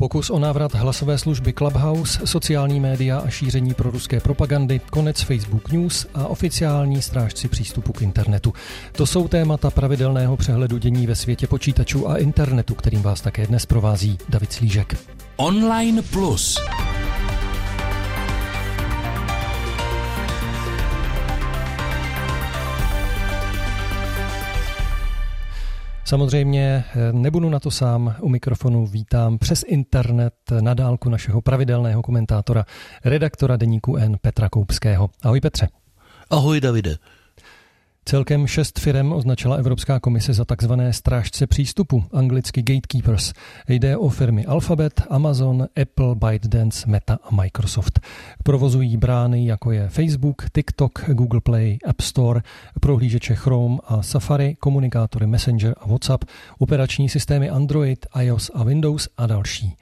Pokus o návrat hlasové služby Clubhouse, sociální média a šíření pro ruské propagandy, konec Facebook News a oficiální strážci přístupu k internetu. To jsou témata pravidelného přehledu dění ve světě počítačů a internetu, kterým vás také dnes provází David Slížek. Online Plus. Samozřejmě eh, nebudu na to sám. U mikrofonu vítám přes internet na dálku našeho pravidelného komentátora, redaktora deníku N Petra Koupského. Ahoj Petře. Ahoj Davide. Celkem šest firm označila Evropská komise za takzvané strážce přístupu, anglicky gatekeepers. Jde o firmy Alphabet, Amazon, Apple, ByteDance, Meta a Microsoft. Provozují brány jako je Facebook, TikTok, Google Play, App Store, prohlížeče Chrome a Safari, komunikátory Messenger a WhatsApp, operační systémy Android, iOS a Windows a další.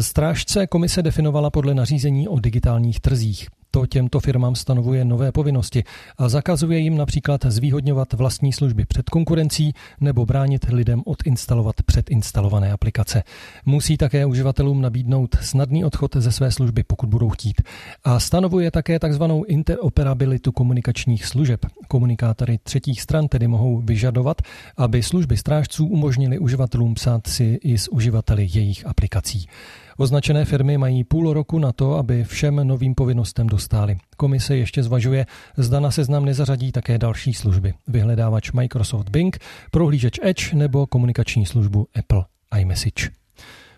Strážce komise definovala podle nařízení o digitálních trzích. To těmto firmám stanovuje nové povinnosti a zakazuje jim například zvýhodňovat vlastní služby před konkurencí nebo bránit lidem odinstalovat předinstalované aplikace. Musí také uživatelům nabídnout snadný odchod ze své služby, pokud budou chtít. A stanovuje také takzvanou interoperabilitu komunikačních služeb. Komunikátory třetích stran tedy mohou vyžadovat, aby služby strážců umožnily uživatelům psát si i s uživateli jejich aplikací. Označené firmy mají půl roku na to, aby všem novým povinnostem dostály. Komise ještě zvažuje, zda na seznam nezařadí také další služby. Vyhledávač Microsoft Bing, prohlížeč Edge nebo komunikační službu Apple iMessage.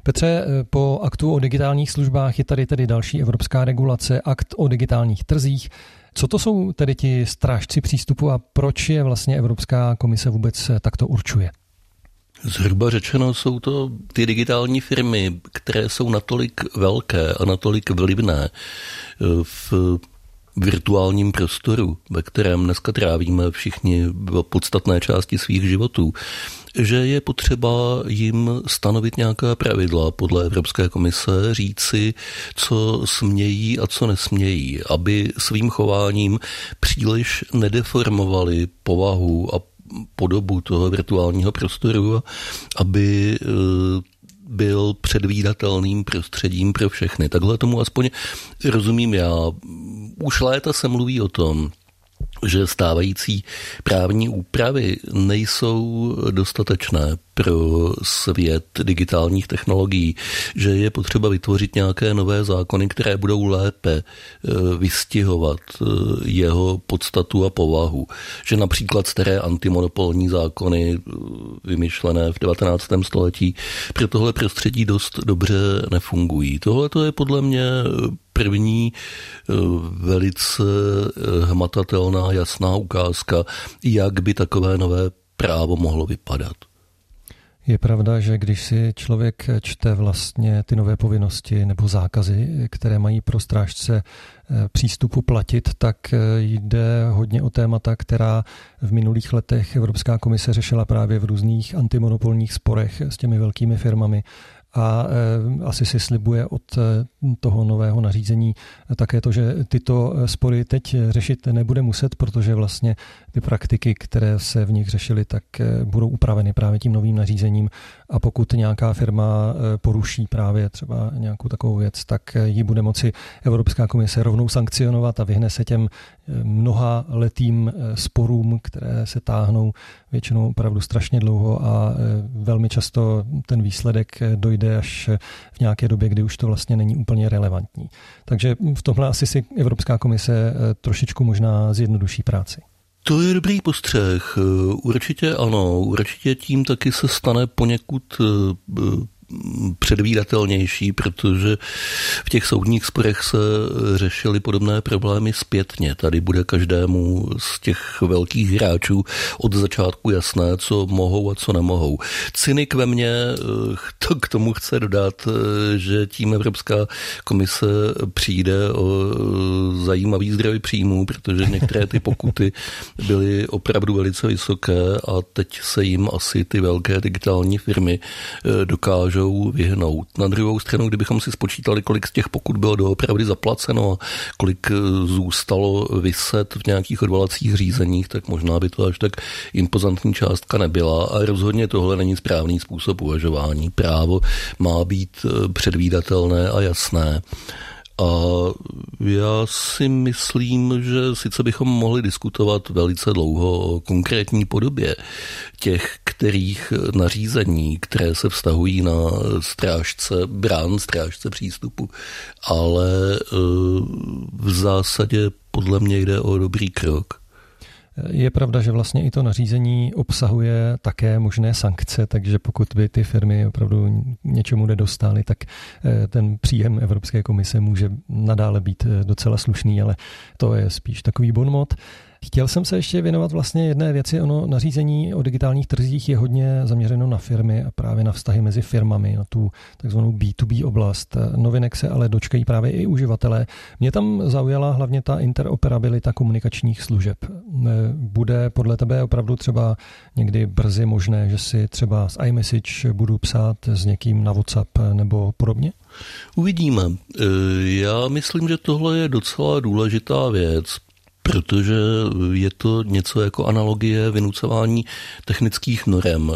Petře, po aktu o digitálních službách je tady tedy další evropská regulace, akt o digitálních trzích. Co to jsou tedy ti strážci přístupu a proč je vlastně Evropská komise vůbec takto určuje? Zhruba řečeno jsou to ty digitální firmy, které jsou natolik velké a natolik vlivné eh, v virtuálním prostoru, ve kterém dneska trávíme všichni v podstatné části svých životů, že je potřeba jim stanovit nějaká pravidla podle Evropské komise, říci, co smějí a co nesmějí, aby svým chováním příliš nedeformovali povahu a podobu toho virtuálního prostoru, aby eh, byl předvídatelným prostředím pro všechny. Takhle tomu aspoň rozumím já. Už léta se mluví o tom, že stávající právní úpravy nejsou dostatečné pro svět digitálních technologií, že je potřeba vytvořit nějaké nové zákony, které budou lépe eh, vystihovat eh, jeho podstatu a povahu. Že například staré antimonopolní zákony eh, vymyšlené v 19. století pro tohle prostředí dost dobře nefungují. Tohle to je podle mě první velice hmatatelná, jasná ukázka, jak by takové nové právo mohlo vypadat. Je pravda, že když si člověk čte vlastně ty nové povinnosti nebo zákazy, které mají pro strážce eh, přístupu platit, tak eh, jde hodně o témata, která v minulých letech Evropská komise řešila právě v různých antimonopolních sporech s těmi velkými firmami a eh, asi si slibuje od toho nového nařízení také to, že tyto spory teď řešit nebude muset, protože vlastně ty praktiky, které se v nich řešily, tak budou upraveny právě tím novým nařízením a pokud nějaká firma eh, poruší právě třeba nějakou takovou věc, tak eh, ji bude moci Evropská komise rovnou sankcionovat a vyhne se těm mnoha letým sporům, které se táhnou většinou opravdu strašně dlouho a velmi často ten výsledek dojde až v nějaké době, kdy už to vlastně není úplně relevantní. Takže v tomhle asi si Evropská komise trošičku možná zjednoduší práci. To je dobrý postřeh. Určitě ano, určitě tím taky se stane poněkud eh, předvídatelnější, protože v těch soudních sporech se řešily podobné problémy zpětně. Tady bude každému z těch velkých hráčů od začátku jasné, co mohou a co nemohou. Cynik ve mně eh, to k tomu chce dodat, eh, že tím Evropská komise přijde o eh, zajímavý zdroj příjmů, protože některé ty pokuty byly opravdu velice vysoké a teď se jim asi ty velké digitální firmy dokážou dokážou vyhnout. Na druhou stranu, kdybychom si spočítali, kolik z těch pokud bylo doopravdy zaplaceno a kolik eh, zůstalo vyset v nějakých odvolacích řízeních, tak možná by to až tak impozantní částka nebyla. A rozhodně tohle není správný způsob uvažování. Právo má být eh, předvídatelné a jasné. A já si myslím, že sice bychom mohli diskutovat velice dlouho o konkrétní podobě těch, kterých nařízení, které se vztahují na strážce brán, strážce přístupu, ale eh, v zásadě podle mě jde o dobrý krok. Je pravda, že vlastně i to nařízení obsahuje také možné sankce, takže pokud by ty firmy opravdu něčemu nedostály, tak eh, ten příjem Evropské komise může nadále být eh, docela slušný, ale to je spíš takový bonmot. Chtěl jsem se ještě věnovat vlastně jedné věci. Ono nařízení o digitálních trzích je hodně zaměřeno na firmy a právě na vztahy mezi firmami, na tu takzvanou B2B oblast. Novinek se ale dočkají právě i uživatelé. Mě tam zaujala hlavně ta interoperabilita komunikačních služeb. Bude podle tebe opravdu třeba někdy brzy možné, že si třeba z iMessage budu psát s někým na WhatsApp nebo podobně? Uvidíme. Já myslím, že tohle je docela důležitá věc, protože je to něco jako analogie vynucování technických norem,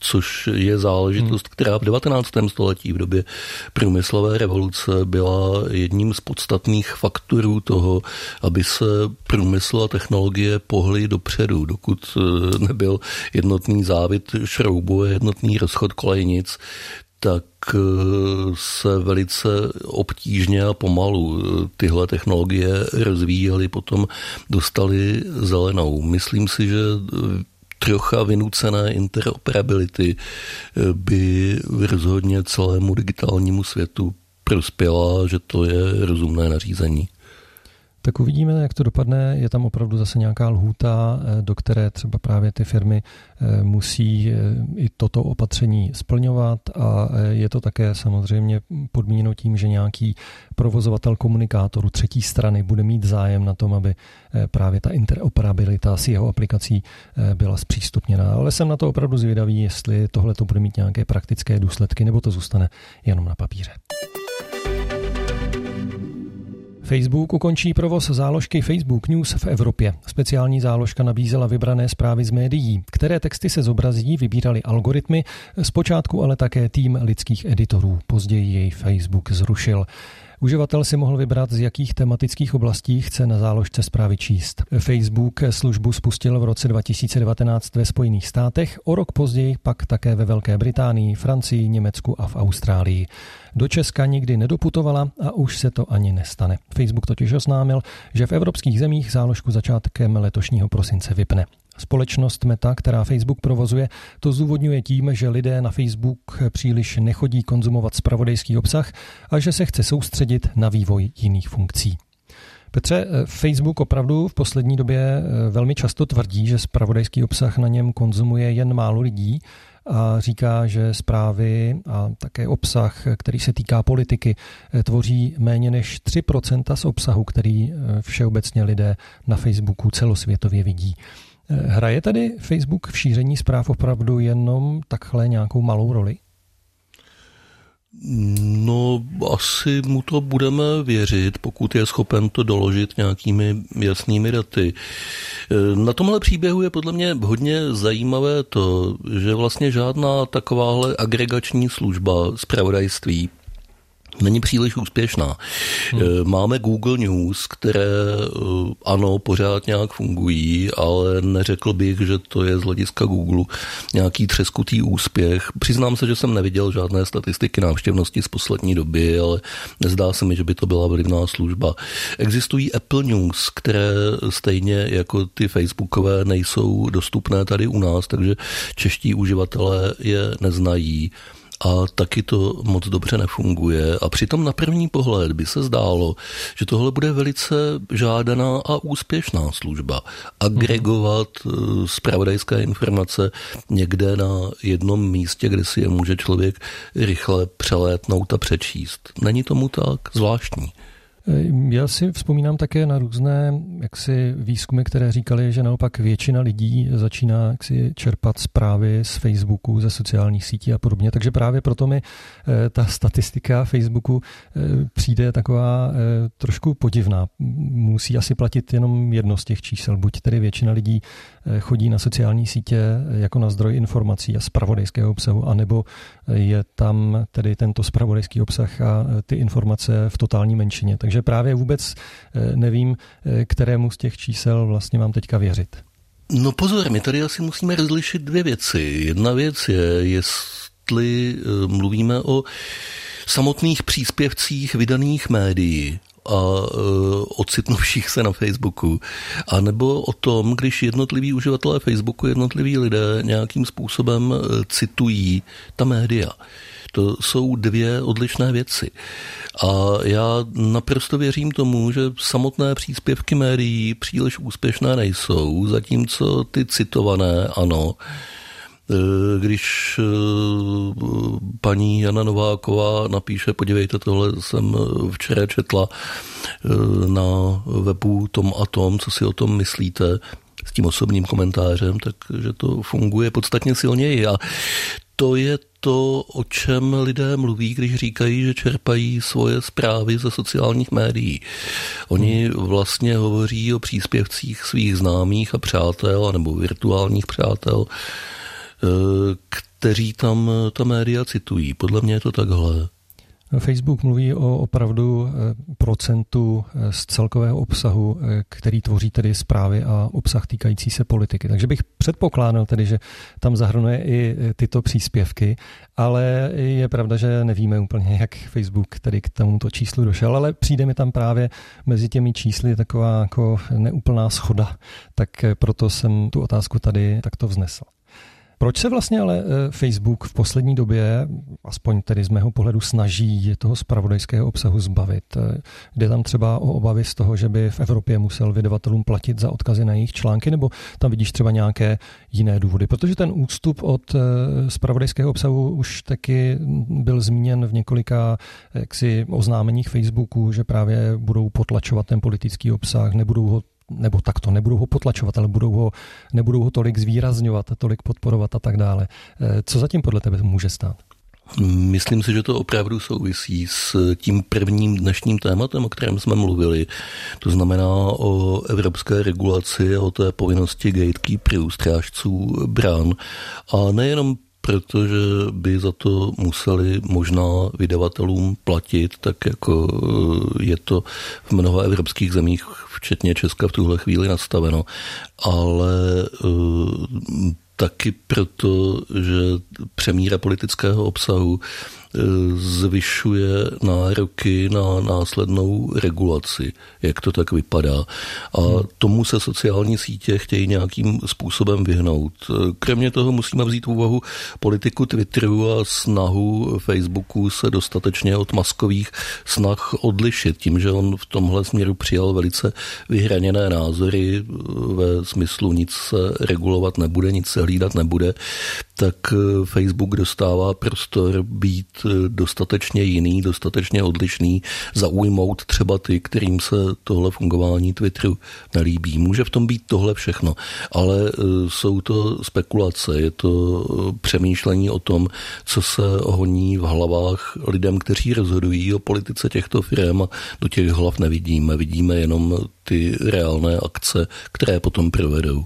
což je záležitost, hmm. která v 19. století v době průmyslové revoluce byla jedním z podstatných faktorů toho, aby se průmysl a technologie pohly dopředu, dokud eh, nebyl jednotný závit šroubu a jednotný rozchod kolejnic, tak eh, se velice obtížně a pomalu eh, tyhle technologie rozvíjely, potom dostali zelenou. Myslím si, že eh, trocha vynucené interoperability by rozhodně celému digitálnímu světu prospěla, že to je rozumné nařízení. Tak uvidíme, jak to dopadne. Je tam opravdu zase nějaká lhůta, eh, do které třeba právě ty firmy eh, musí eh, i toto opatření splňovat a je to také samozřejmě podmíněno tím, že nějaký provozovatel komunikátoru třetí strany bude mít zájem na tom, aby právě ta interoperabilita s jeho aplikací byla zpřístupněná. Ale jsem na to opravdu zvědavý, jestli tohle to bude mít nějaké praktické důsledky, nebo to zůstane jenom na papíře. Facebook ukončí provoz záložky Facebook News v Evropě. Speciální záložka nabízela vybrané zprávy z médií, které texty se zobrazí, vybírali algoritmy, zpočátku ale také tým lidských editorů. Později jej Facebook zrušil. Uživatel si mohl vybrat, z jakých tematických oblastí chce na záložce zprávy číst. Facebook službu spustil v roce 2019 ve Spojených státech, o rok později pak také ve Velké Británii, Francii, Německu a v Austrálii. Do Česka nikdy nedoputovala a už se to ani nestane. Facebook totiž oznámil, že v evropských zemích záložku začátkem letošního prosince vypne. Společnost Meta, která Facebook provozuje, to zúvodňuje tím, že lidé na Facebook příliš nechodí konzumovat spravodajský obsah a že se chce soustředit na vývoj jiných funkcí. Petře, Facebook opravdu v poslední době eh, velmi často tvrdí, že spravodajský obsah na něm konzumuje jen málo lidí a říká, že zprávy a také obsah, který se týká politiky, eh, tvoří méně než 3% z obsahu, který eh, všeobecně lidé na Facebooku celosvětově vidí. Hraje tady Facebook v šíření zpráv opravdu jenom takhle nějakou malou roli? No, asi mu to budeme věřit, pokud je schopen to doložit nějakými jasnými daty. Na tomhle příběhu je podle mě hodně zajímavé to, že vlastně žádná takováhle agregační služba zpravodajství není příliš úspěšná. Hmm. Eh, máme Google News, které eh, ano, pořád nějak fungují, ale neřekl bych, že to je z hlediska Google nějaký třeskutý úspěch. Přiznám se, že jsem neviděl žádné statistiky návštěvnosti z poslední doby, ale nezdá se mi, že by to byla vlivná služba. Existují Apple News, které stejně jako ty Facebookové nejsou dostupné tady u nás, takže čeští uživatelé je neznají a taky to moc dobře nefunguje. A přitom na první pohled by se zdálo, že tohle bude velice žádaná a úspěšná služba. Agregovat spravodajské eh, informace někde na jednom místě, kde si je může člověk rychle přelétnout a přečíst. Není tomu tak zvláštní. Já si vzpomínám také na různé jaksi, výzkumy, které říkali, že naopak většina lidí začíná jaksi, čerpat zprávy z Facebooku, ze sociálních sítí a podobně. Takže právě proto mi eh, ta statistika Facebooku eh, přijde taková eh, trošku podivná. Musí asi platit jenom jedno z těch čísel. Buď tedy většina lidí chodí na sociální sítě jako na zdroj informací a spravodajského obsahu, anebo je tam tedy tento spravodajský obsah a ty informace v totální menšině. Takže takže právě vůbec eh, nevím, eh, kterému z těch čísel vlastně mám teďka věřit. No pozor, my tady asi musíme rozlišit dvě věci. Jedna věc je, jestli eh, mluvíme o samotných příspěvcích vydaných médií a ocitnuvších se na Facebooku, a nebo o tom, když jednotliví uživatelé Facebooku, jednotliví lidé nějakým způsobem citují ta média. To jsou dvě odlišné věci. A já naprosto věřím tomu, že samotné příspěvky médií příliš úspěšné nejsou, zatímco ty citované, ano, e, když e, paní Jana Nováková napíše, podívejte, tohle jsem včera četla e, na webu tom a tom, co si o tom myslíte, s tím osobním komentářem, takže to funguje podstatně silněji. A to je to, o čem lidé mluví, když říkají, že čerpají svoje zprávy ze sociálních médií. Oni vlastně hovoří o příspěvcích svých známých a přátel, nebo virtuálních přátel, kteří tam ta média citují. Podle mě je to takhle. Facebook mluví o opravdu eh, procentu eh, z celkového obsahu, eh, který tvoří tedy zprávy a obsah týkající se politiky. Takže bych předpokládal tedy, že tam zahrnuje i tyto příspěvky, ale je pravda, že nevíme úplně, jak Facebook tedy k tomuto číslu došel, ale přijde mi tam právě mezi těmi čísly taková jako neúplná schoda, tak proto jsem tu otázku tady takto vznesl. Proč se vlastně ale eh, Facebook v poslední době, aspoň tedy z mého pohledu, snaží toho spravodajského obsahu zbavit? Eh, jde tam třeba o obavy z toho, že by v Evropě musel vydavatelům platit za odkazy na jejich články, nebo tam vidíš třeba nějaké jiné důvody? Protože ten ústup od spravodajského obsahu už taky byl zmíněn v několika jaksi oznámeních Facebooku, že právě budou potlačovat ten politický obsah, nebudou ho nebo takto, nebudou ho potlačovat, ale budou ho, nebudou ho tolik zvýrazňovat, tolik podporovat a tak dále. Eh, co zatím podle tebe může stát? Myslím si, že to opravdu souvisí s tím prvním dnešním tématem, o kterém jsme mluvili. To znamená o evropské regulaci o té povinnosti gatekeeperů, strážců brán. A nejenom protože by za to museli možná vydavatelům platit, tak jako eh, je to v mnoha evropských zemích, včetně Česka v tuhle chvíli nastaveno, ale eh, taky proto, že přemíra politického obsahu zvyšuje nároky na následnou regulaci, jak to tak vypadá. A tomu se sociální sítě chtějí nějakým způsobem vyhnout. Kromě toho musíme vzít v úvahu politiku Twitteru a snahu Facebooku se dostatečně od maskových snah odlišit, tím, že on v tomhle směru přijal velice vyhraněné názory ve smyslu nic se regulovat nebude, nic se hlídat nebude, tak Facebook dostává prostor být dostatečně jiný, dostatečně odlišný, zaujmout třeba ty, kterým se tohle fungování Twitteru nelíbí. Může v tom být tohle všechno, ale e, jsou to spekulace, je to e, přemýšlení o tom, co se honí v hlavách lidem, kteří rozhodují o politice těchto firm a do těch hlav nevidíme. Vidíme jenom ty reálné akce, které potom provedou.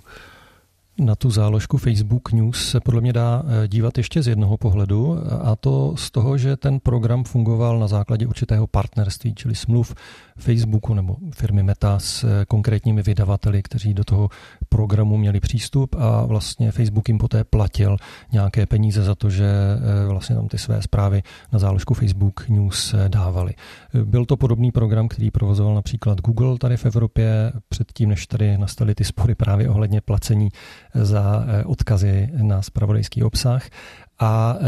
Na tu záložku Facebook News se podle mě dá eh, dívat ještě z jednoho pohledu a to z toho, že ten program fungoval na základě určitého partnerství, čili smluv Facebooku nebo firmy Meta s eh, konkrétními vydavateli, kteří do toho programu měli přístup a vlastně Facebook jim poté platil nějaké peníze za to, že eh, vlastně tam ty své zprávy na záložku Facebook News dávali. Byl to podobný program, který provozoval například Google tady v Evropě předtím, než tady nastaly ty spory právě ohledně placení za eh, odkazy na spravodajský obsah. A eh,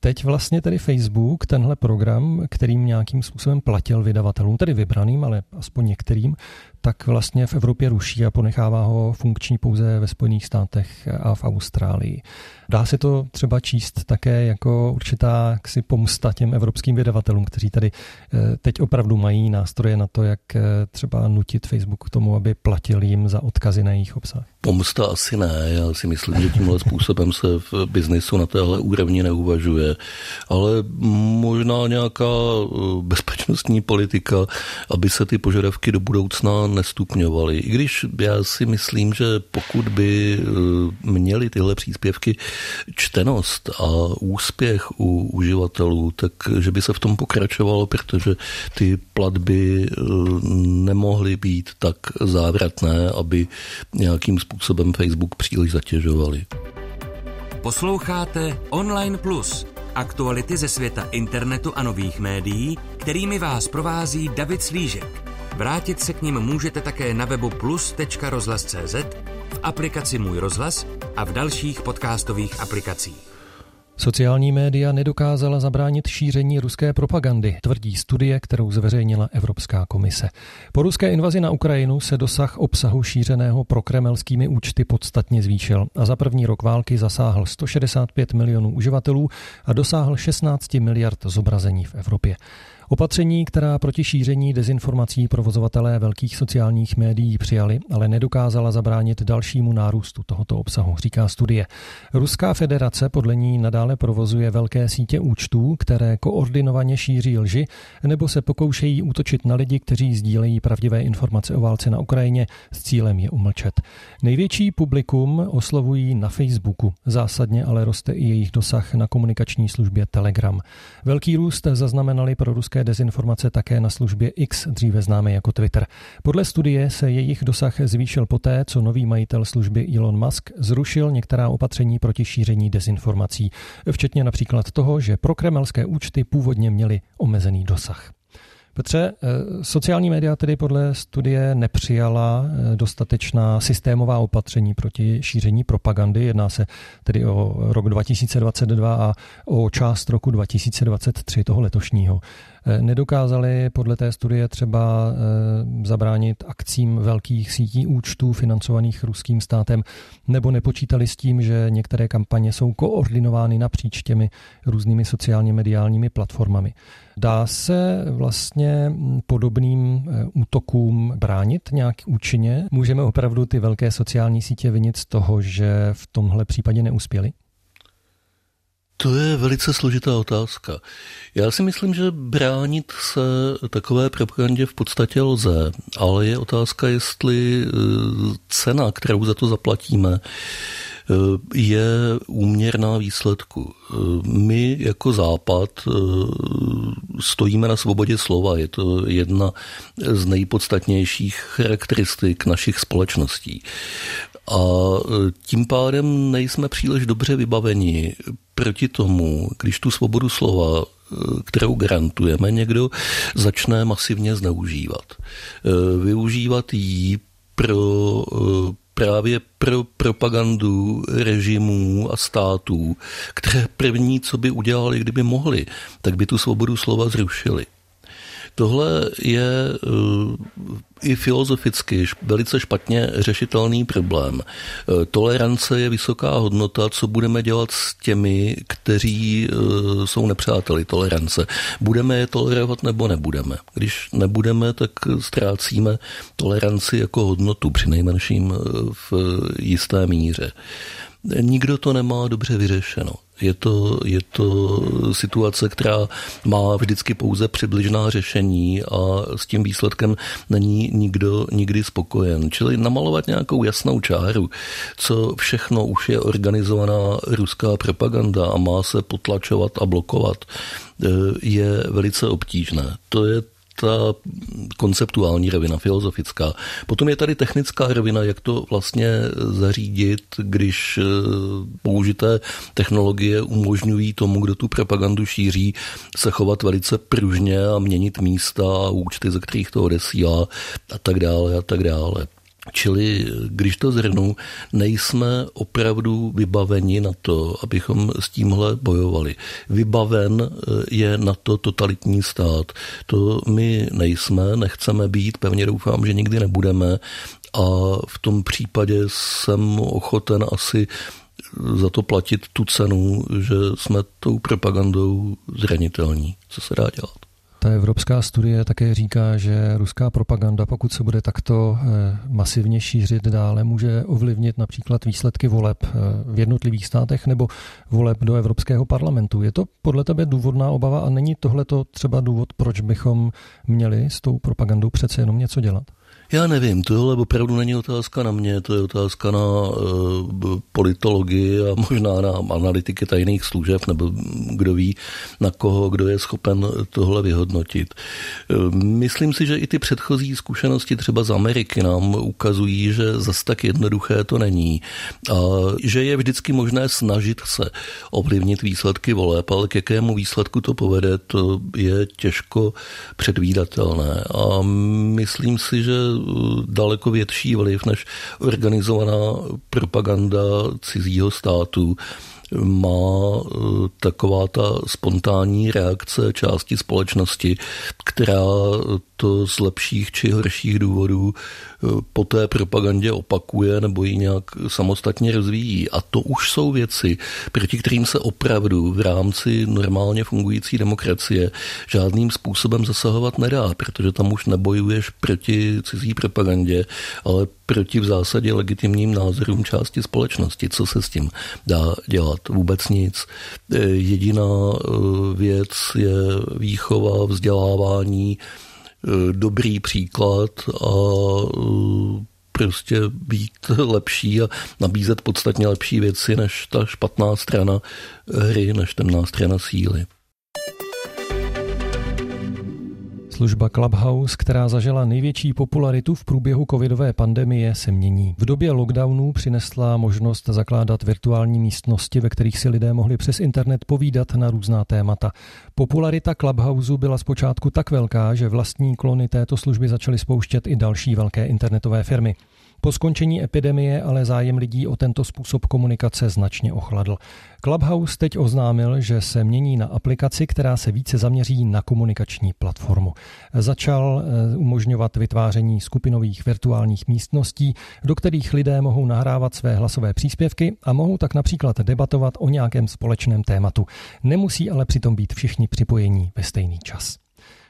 teď vlastně tedy Facebook, tenhle program, kterým nějakým způsobem platil vydavatelům, tedy vybraným, ale aspoň některým, tak vlastně v Evropě ruší a ponechává ho funkční pouze ve Spojených státech a v Austrálii. Dá se to třeba číst také jako určitá jaksi pomsta těm evropským vydavatelům, kteří tady eh, teď opravdu mají nástroje na to, jak eh, třeba nutit Facebook k tomu, aby platil jim za odkazy na jejich obsah. Pomsta asi ne, já si myslím, že tímhle způsobem se v biznisu na téhle úrovni neuvažuje, ale možná nějaká eh, bezpečnostní politika, aby se ty požadavky do budoucna nestupňovaly. I když já si myslím, že pokud by měly tyhle příspěvky čtenost a úspěch u uživatelů, tak že by se v tom pokračovalo, protože ty platby eh, nemohly být tak závratné, aby nějakým způsobem Facebook příliš zatěžovaly. Posloucháte Online Plus, aktuality ze světa internetu a nových médií, kterými vás provází David Slížek. Vrátit se k ním můžete také na webu plus.rozhlas.cz, v aplikaci Můj rozhlas a v dalších podcastových aplikacích. Sociální média nedokázala zabránit šíření ruské propagandy, tvrdí studie, kterou zveřejnila Evropská komise. Po ruské invazi na Ukrajinu se dosah obsahu šířeného prokremelskými účty podstatně zvýšil a za první rok války zasáhl 165 milionů uživatelů a dosáhl 16 miliard zobrazení v Evropě. Opatření, která proti šíření dezinformací provozovatelé velkých sociálních médií přijali, ale nedokázala zabránit dalšímu nárůstu tohoto obsahu, říká studie. Ruská federace podle ní nadále provozuje velké sítě účtů, které koordinovaně šíří lži nebo se pokoušejí útočit na lidi, kteří sdílejí pravdivé informace o válce na Ukrajině s cílem je umlčet. Největší publikum oslovují na Facebooku, zásadně ale roste i jejich dosah na komunikační službě Telegram. Velký růst zaznamenali pro ruské ruské dezinformace také na službě X, dříve známé jako Twitter. Podle studie se jejich dosah zvýšil poté, co nový majitel služby Elon Musk zrušil některá opatření proti šíření dezinformací, včetně například toho, že prokremelské účty původně měly omezený dosah. Petře, eh, sociální média tedy podle studie nepřijala eh, dostatečná systémová opatření proti šíření propagandy. Jedná se tedy o rok 2022 a o část roku 2023 toho letošního. Eh, nedokázali podle té studie třeba zabránit akcím velkých sítí účtů financovaných ruským státem, nebo nepočítali s tím, že některé kampaně jsou koordinovány napříč těmi různými sociálně mediálními platformami. Dá se vlastně podobným eh, útokům bránit nějak účinně? Můžeme opravdu ty velké sociální sítě vinit z toho, že v tomhle případě neuspěli? To je velice složitá otázka. Já si myslím, že bránit se takové propagandě v podstatě lze, ale je otázka, jestli eh, cena, kterou za to zaplatíme, je úměrná výsledku. My jako Západ eh, stojíme na svobodě slova. Je to jedna z nejpodstatnějších charakteristik našich společností. A eh, tím pádem nejsme příliš dobře vybaveni proti tomu, když tu svobodu slova eh, kterou garantujeme, někdo začne masivně zneužívat. Využívat ji pro právě pro propagandu režimů a států, které první, co by udělali, kdyby mohli, tak by tu svobodu slova zrušili. Tohle je eh, i filozoficky velice špatně řešitelný problém. Eh, tolerance je vysoká hodnota, co budeme dělat s těmi, kteří eh, jsou nepřáteli tolerance. Budeme je tolerovat nebo nebudeme? Když nebudeme, tak ztrácíme toleranci jako hodnotu, při nejmenším v jisté míře. Nikdo to nemá dobře vyřešeno. Je to, je to situace, která má vždycky pouze přibližná řešení a s tím výsledkem není nikdo nikdy spokojen. Čili namalovat nějakou jasnou čáru, co všechno už je organizovaná ruská propaganda a má se potlačovat a blokovat, eh, je velice obtížné. To je ta konceptuální rovina, filozofická. Potom je tady technická rovina, jak to vlastně zařídit, když eh, použité technologie umožňují tomu, kdo tu propagandu šíří, se chovat velice pružně a měnit místa a účty, ze kterých to odesílá a tak dále a tak dále. Čili, když to zhrnu, nejsme opravdu vybaveni na to, abychom s tímhle bojovali. Vybaven eh, je na to totalitní stát. To my nejsme, nechceme být, pevně doufám, že nikdy nebudeme a v tom případě jsem ochoten asi za to platit tu cenu, že jsme tou propagandou zranitelní. Co se dá dělat? Ta evropská studie také říká, že ruská propaganda, pokud se bude takto eh, masivně šířit dále, může ovlivnit například výsledky voleb eh, v jednotlivých státech nebo voleb do Evropského parlamentu. Je to podle tebe důvodná obava a není tohle třeba důvod, proč bychom měli s tou propagandou přece jenom něco dělat? Já nevím, tohle opravdu není otázka na mě, to je otázka na uh, politologii a možná na analytiky tajných služeb, nebo kdo ví, na koho, kdo je schopen tohle vyhodnotit. Uh, myslím si, že i ty předchozí zkušenosti třeba z Ameriky nám ukazují, že zas tak jednoduché to není. A že je vždycky možné snažit se ovlivnit výsledky voleb, ale k jakému výsledku to povede, to je těžko předvídatelné. A myslím si, že daleko větší vliv než organizovaná propaganda cizího státu. Má eh, taková ta spontánní reakce části společnosti, která to z lepších či horších důvodů eh, po té propagandě opakuje nebo ji nějak samostatně rozvíjí. A to už jsou věci, proti kterým se opravdu v rámci normálně fungující demokracie žádným způsobem zasahovat nedá, protože tam už nebojuješ proti cizí propagandě, ale proti v zásadě legitimním názorům části společnosti. Co se s tím dá dělat? Vůbec nic. Eh, jediná eh, věc je výchova, vzdělávání, dobrý příklad a eh, prostě být lepší a nabízet podstatně lepší věci než ta špatná strana hry, než temná strana síly. Služba Clubhouse, která zažila největší popularitu v průběhu covidové pandemie, se mění. V době lockdownu přinesla možnost zakládat virtuální místnosti, ve kterých si lidé mohli přes internet povídat na různá témata. Popularita Clubhouse byla zpočátku tak velká, že vlastní klony této služby začaly spouštět i další velké internetové firmy. Po skončení epidemie ale zájem lidí o tento způsob komunikace značně ochladl. Clubhouse teď oznámil, že se mění na aplikaci, která se více zaměří na komunikační platformu. Začal eh, umožňovat vytváření skupinových virtuálních místností, do kterých lidé mohou nahrávat své hlasové příspěvky a mohou tak například debatovat o nějakém společném tématu. Nemusí ale přitom být všichni připojení ve stejný čas.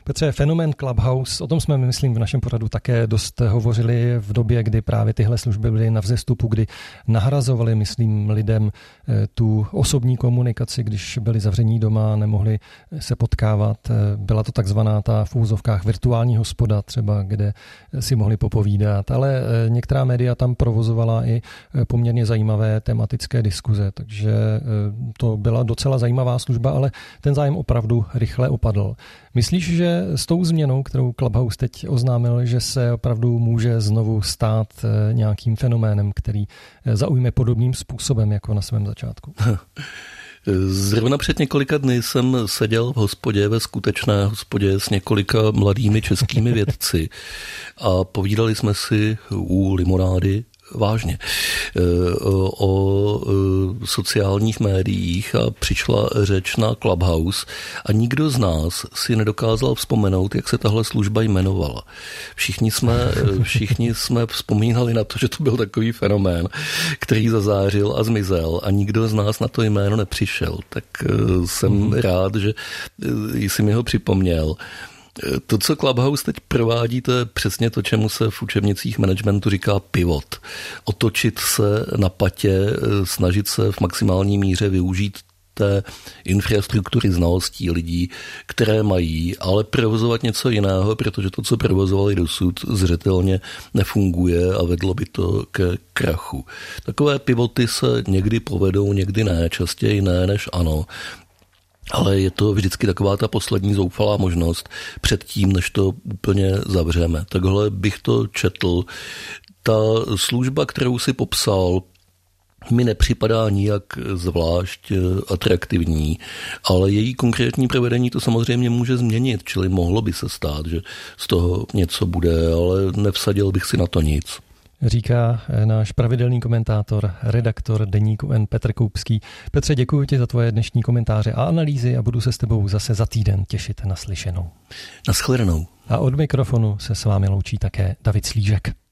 Petře, fenomén Clubhouse, o tom jsme, myslím, v našem pořadu také dost hovořili v době, kdy právě tyhle služby byly na vzestupu, kdy nahrazovaly, myslím, lidem eh, tu osobní komunikaci, když byli zavření doma, nemohli se potkávat. Eh, byla to takzvaná ta v úzovkách virtuální hospoda třeba, kde si mohli popovídat, ale eh, některá média tam provozovala i poměrně zajímavé tematické diskuze, takže to byla docela zajímavá služba, ale ten zájem opravdu rychle opadl. Myslíš, že s tou změnou, kterou Clubhouse teď oznámil, že se opravdu může znovu stát eh, nějakým fenoménem, který eh, zaujme podobným způsobem jako na svém začátku? Zrovna před několika dny jsem seděl v hospodě, ve skutečné hospodě s několika mladými českými vědci a povídali jsme si u limonády vážně eh, o sociálních médiích a přišla řeč na Clubhouse a nikdo z nás si nedokázal vzpomenout, jak se tahle služba jmenovala. Všichni jsme, eh, všichni jsme vzpomínali na to, že to byl takový fenomén, který zazářil a zmizel a nikdo z nás na to jméno nepřišel. Tak eh, jsem mm. rád, že jsi mi ho připomněl. To, co Clubhouse teď provádí, to je přesně to, čemu se v učebnicích managementu říká pivot. Otočit se na patě, snažit se v maximální míře využít té infrastruktury znalostí lidí, které mají, ale provozovat něco jiného, protože to, co provozovali dosud, zřetelně nefunguje a vedlo by to ke krachu. Takové pivoty se někdy povedou, někdy ne, častěji ne než ano ale je to vždycky taková ta poslední zoufalá možnost před tím, než to úplně zavřeme. Takhle bych to četl. Ta služba, kterou si popsal, mi nepřipadá nijak zvlášť eh, atraktivní, ale její konkrétní provedení to samozřejmě může změnit, čili mohlo by se stát, že z toho něco bude, ale nevsadil bych si na to nic. Říká náš pravidelný komentátor, redaktor deníku N Petr Koupský. Petře, děkuji ti za tvoje dnešní komentáře a analýzy a budu se s tebou zase za týden těšit na slyšenou. Naschledanou. A od mikrofonu se s vámi loučí také David Slížek.